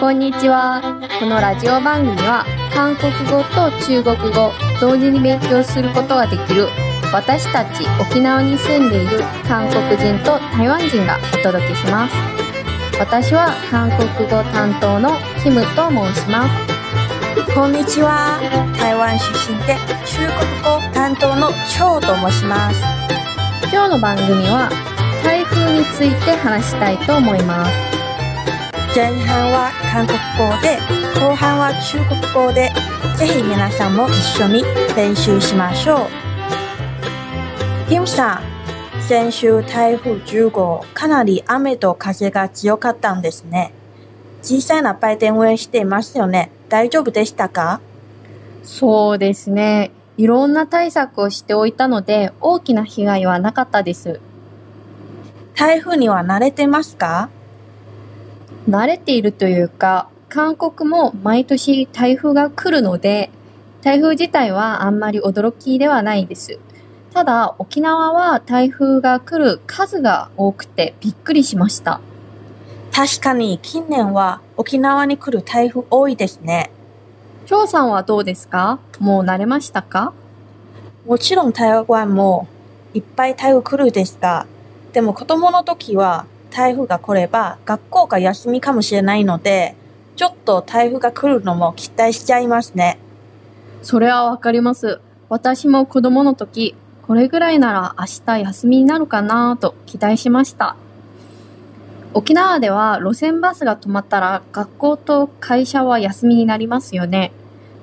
こんにちは。このラジオ番組は韓国語と中国語同時に勉強することができる私たち沖縄に住んでいる韓国人と台湾人がお届けします。私は韓国語担当のキムと申します。こんにちは。台湾出身で中国語担当のチョウと申します。今日の番組は台風について話したいと思います。前半は韓国語で、後半は中国語で、ぜひ皆さんも一緒に練習しましょう。ヒムさん、先週台風10号、かなり雨と風が強かったんですね。小さな売店運営していますよね。大丈夫でしたか？そうですね。いろんな対策をしておいたので、大きな被害はなかったです。台風には慣れてますか？慣れているというか、韓国も毎年台風が来るので、台風自体はあんまり驚きではないです。ただ、沖縄は台風が来る数が多くてびっくりしました。確かに近年は沖縄に来る台風多いですね。張さんはどうですか？もう慣れましたか？もちろん台湾もいっぱい台風来るですが、でも子供の時は台風が来れば学校が休みかもしれないので、ちょっと台風が来るのも期待しちゃいますね。それはわかります。私も子供の時、これぐらいなら明日休みになるかなと期待しました。沖縄では路線バスが止まったら学校と会社は休みになりますよね。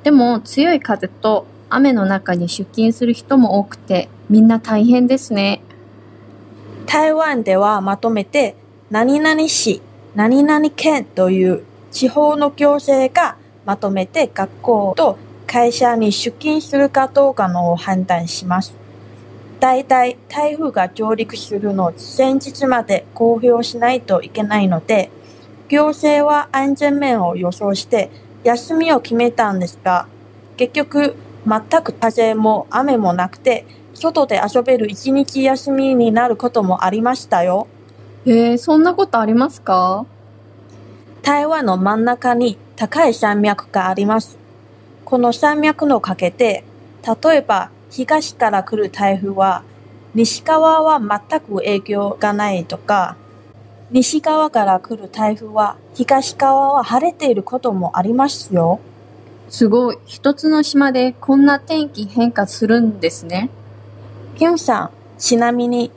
でも強い風と雨の中に出勤する人も多くてみんな大変ですね。台湾ではまとめて何々市、何々県という地方の行政がまとめて学校と会社に出勤するかどうかのを判断します。だいい台風が上陸するの前日まで公表しないといけないので、行政は安全面を予想して休みを決めたんですが、結局全く風も雨もなくて外で遊べる一日休みになることもありましたよ。へえ、そんなことありますか？台湾の真ん中に高い山脈があります。この山脈のかけて、例えば東から来る台風は、西側は全く影響がないとか、西側から来る台風は東側は晴れていることもありますよ。すごい。一つの島でこんな天気変化するんですね。ヒュンさん、ちなみに、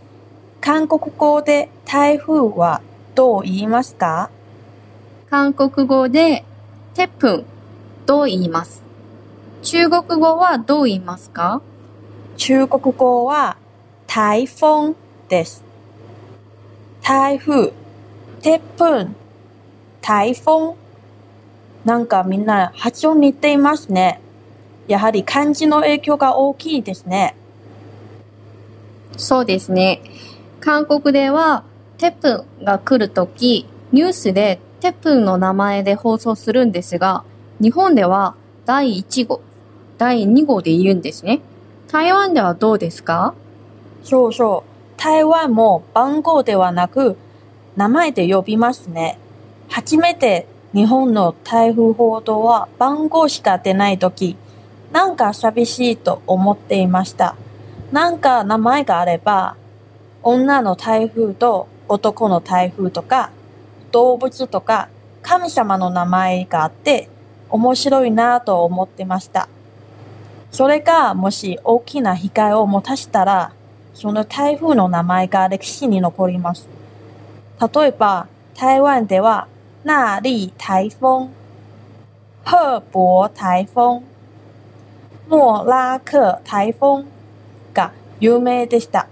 韓国語で台風はどう言いますか？韓国語で、テプンと言います。中国語はどう言いますか？中国語は、台風です。台風、テプン、台風。なんかみんな発音似ていますね。やはり漢字の影響が大きいですね。そうですね。韓国では、テプンが来るとき、ニュースでテプンの名前で放送するんですが、日本では第1号、第2号で言うんですね。台湾ではどうですか？そうそう。台湾も番号ではなく、名前で呼びますね。初めて日本の台風報道は番号しか出ないとき、なんか寂しいと思っていました。なんか名前があれば、女の台風と男の台風とか、動物とか神様の名前があって面白いなぁと思ってました。それがもし大きな被害を持たしたら、その台風の名前が歴史に残ります。例えば、台湾では、那利台風、赫伯台風、莫拉克台風、が有名でした。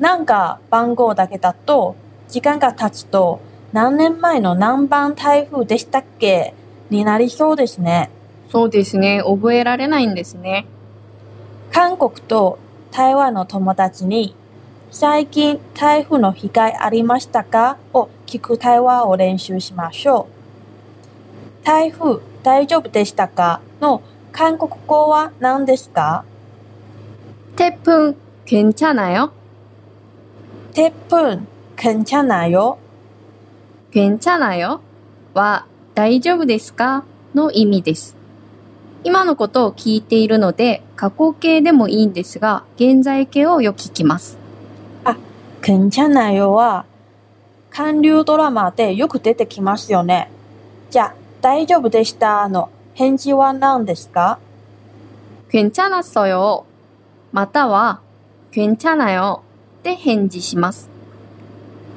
なんか番号だけだと、時間が経つと、何年前の何番台風でしたっけ？になりそうですね。そうですね。覚えられないんですね。韓国と台湾の友達に、最近台風の被害ありましたか？を聞く対話を練習しましょう。台風大丈夫でしたか？の韓国語は何ですか？ 태풍 괜찮아요? 태풍 괜찮아요? 괜찮아요? 와 大丈夫ですかの意味です。今のことを聞いているので、過去形でもいいんですが、現在形をよく聞きます。 괜찮아요は、韓流ドラマでよく出てきますよね。じゃあ、大丈夫でしたの返事は何ですか 괜찮았어요. または 괜찮아요 で返事します。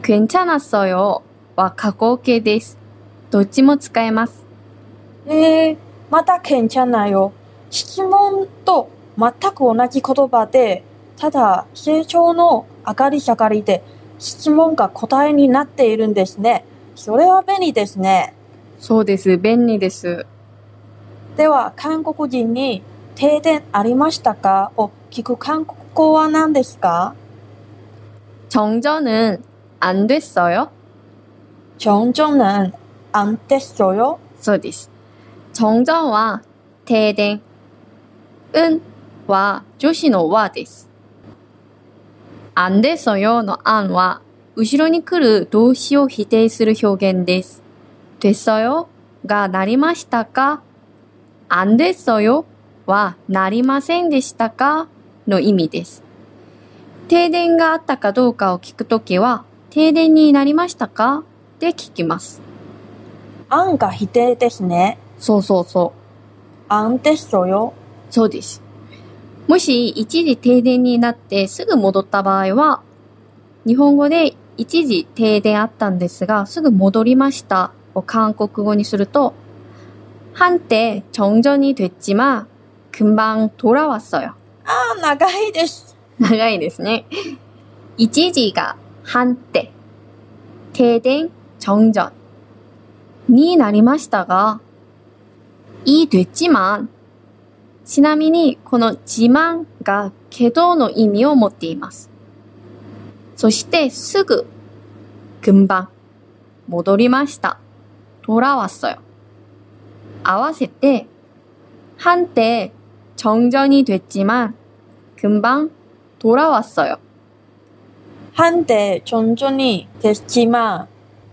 괜찮았어요 は過去形です。どっちも使えます。えー、また괜찮아요。質問と全く同じ言葉で、ただ成長の上がり下がりで質問が答えになっているんですね。それは便利ですね。そうです。便利です。では、韓国人に停電ありましたかを 聞く韓国語は何ですか 정전은 안 됐어요? 정전은 안 됐어요? そうです。정전は停電。んは助詞の和です。안 됐어요 の안は後ろに来る動詞を否定する表現です。됐어요 がなりましたか 안 됐어요 はなりませんでしたか の意味です。停電があったかどうかを聞くときは、停電になりましたかで聞きます。案が否定ですね。そうそうそう。 안 됐어요? そうです。もし一時停電になってすぐ戻った場合は、日本語で一時停電あったんですが、すぐ戻りましたを韓国語にすると、한때정전이됐지만금방돌아왔어요。 あー、長いです。長いですね。一時が한때、停電、정전になりましたが、이됐지만ちなみに、この自慢がけどの意味を持っています。そして、すぐ、금방戻りました。돌아왔어요。合わせて、한때 정전이됐지만금방돌아왔어요。 한때 정전이 됐지만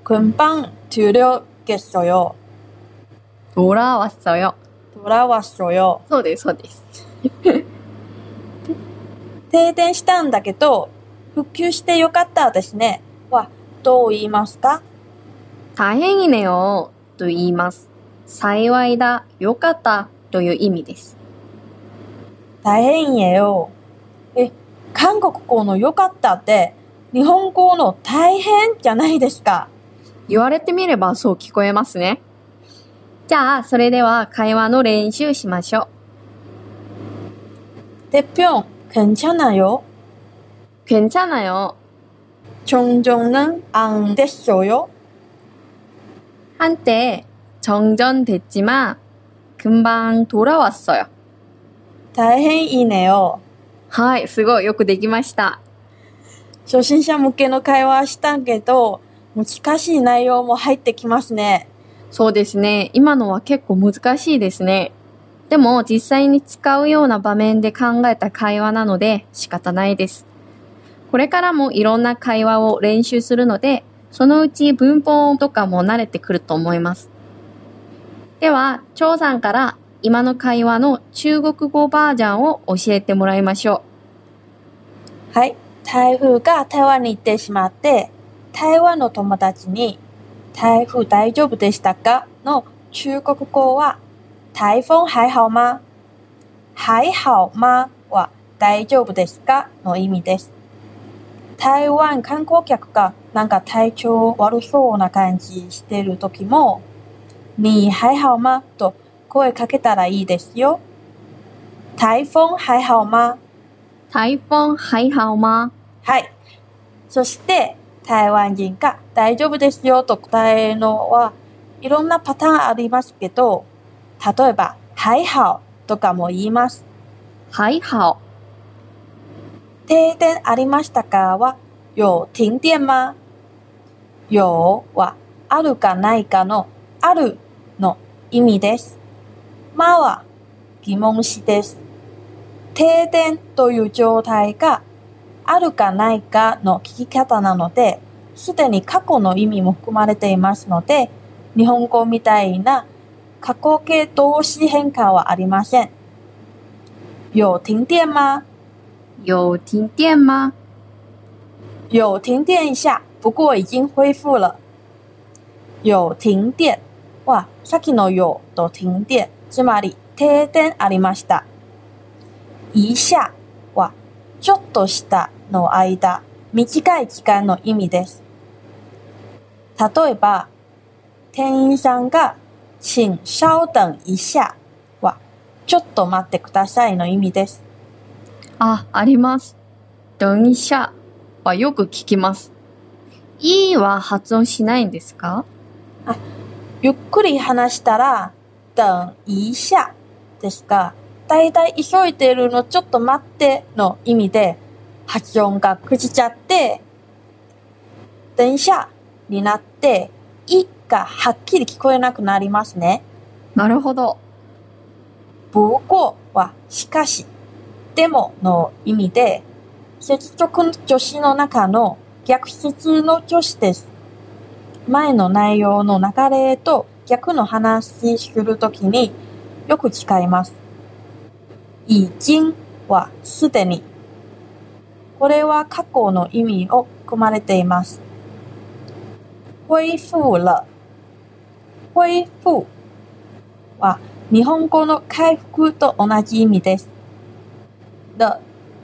금방 들렸겠어요. 돌아왔어요。 돌아왔어요. そうです、そうです。停電したんだけど、復旧してよかったですね。は、どう言いますか大変いねよと言います。幸いだ、よかったという意味です。 大変えよ。え、韓国語のよかったって、日本語の大変じゃないですか。言われてみればそう聞こえますね。じゃあ、それでは会話の練習しましょう。 대표, 괜찮아요? 괜찮아요. 정전은 안 됐어요? 한때 정전됐지만 금방 돌아왔어요. 大変いいねよ。はい、すごいよくできました。初心者向けの会話したんけど、難しい内容も入ってきますね。そうですね。今のは結構難しいですね。でも実際に使うような場面で考えた会話なので仕方ないです。これからもいろんな会話を練習するので、そのうち文法とかも慣れてくると思います。では、蝶さんから今の会話の中国語バージョンを教えてもらいましょう。はい。台風が台湾に行ってしまって、台湾の友達に、台風大丈夫でしたか？の中国語は、台風还好吗还好吗？は大丈夫ですか？の意味です。台湾観光客がなんか体調悪そうな感じしてる時も、你还好吗と声かけたらいいですよ。台風还好吗？う。台風还好吗？はい。そして、台湾人が大丈夫ですよと答えるのはいろんなパターンありますけど、例えば、はいはとかも言います。还好。停電ありましたかは、有停電吗有は、あるかないかの、あるの意味です。まは、疑問詞です。停電という状態が、あるかないかの聞き方なので、すでに過去の意味も含まれていますので、日本語みたいな過去形動詞変化はありません。有停電吗？有停電吗？有停電一下，不過已經恢復了。有停電は、さっきの有と停電、つまり停電ありました。一下は、ちょっとしたの間、短い期間の意味です。例えば、店員さんが、请稍等一下は、ちょっと待ってくださいの意味です。あ、あります。等一下はよく聞きます。いいは発音しないんですか？ゆっくり話したら、等一下ですが、だいたい急いでるのちょっと待っての意味で、発音がくじちゃって、等一下になって、いがはっきり聞こえなくなりますね。なるほど。不過はしかし、でもの意味で、接続助詞の中の逆説の助詞です。前の内容の流れと逆の話するときによく使います。已经はすでに。これは過去の意味を含まれています。恢復了。恢復は日本語の回復と同じ意味です。了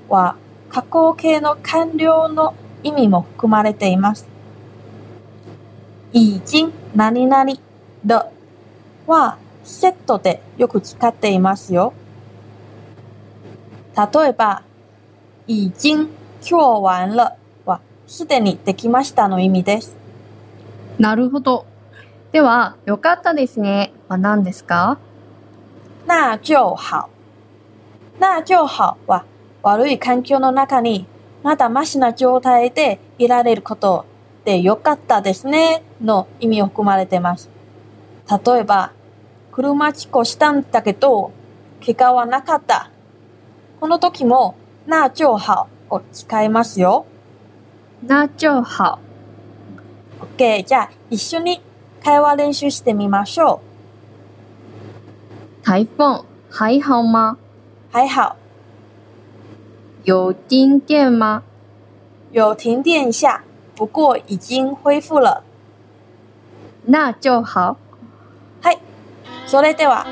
は過去形の完了の意味も含まれています。已经何々了はセットでよく使っていますよ。例えば、已经做完了はすでにできましたの意味です。なるほど。では、よかったですね。は何ですか那就好。那就好は悪い環境の中にまだマシな状態でいられることでよかったですねの意味を含まれています。例えば、車事故したんだけど、怪我はなかった。この時も、那就好を使いますよ。那就好。OK、じゃあ一緒に会話練習してみましょ台风还好吗う。はい、好。有停電吗有停電一下，不過已經恢復了。那就好。はい。それでは、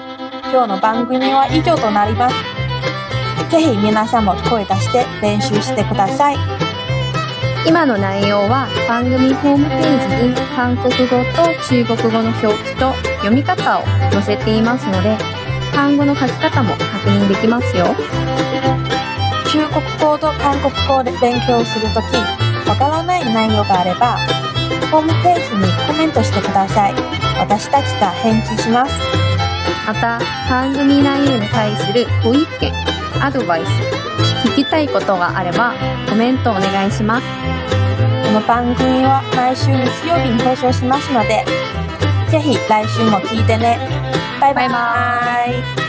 今日の番組は以上となります。ぜひ皆さんも声出して練習してください。今の内容は番組ホームページに韓国語と中国語の表記と読み方を載せていますので、単語の書き方も確認できますよ。中国語と韓国語で勉強するとき、わからない内容があれば、ホームページにコメントしてください。私たちが返事します。また、番組内容に対するご意見、アドバイス、聞きたいことがあればコメントお願いします。この番組は毎週日曜日に放送しますので、ぜひ来週も聞いてね。バイバイ。バイバイ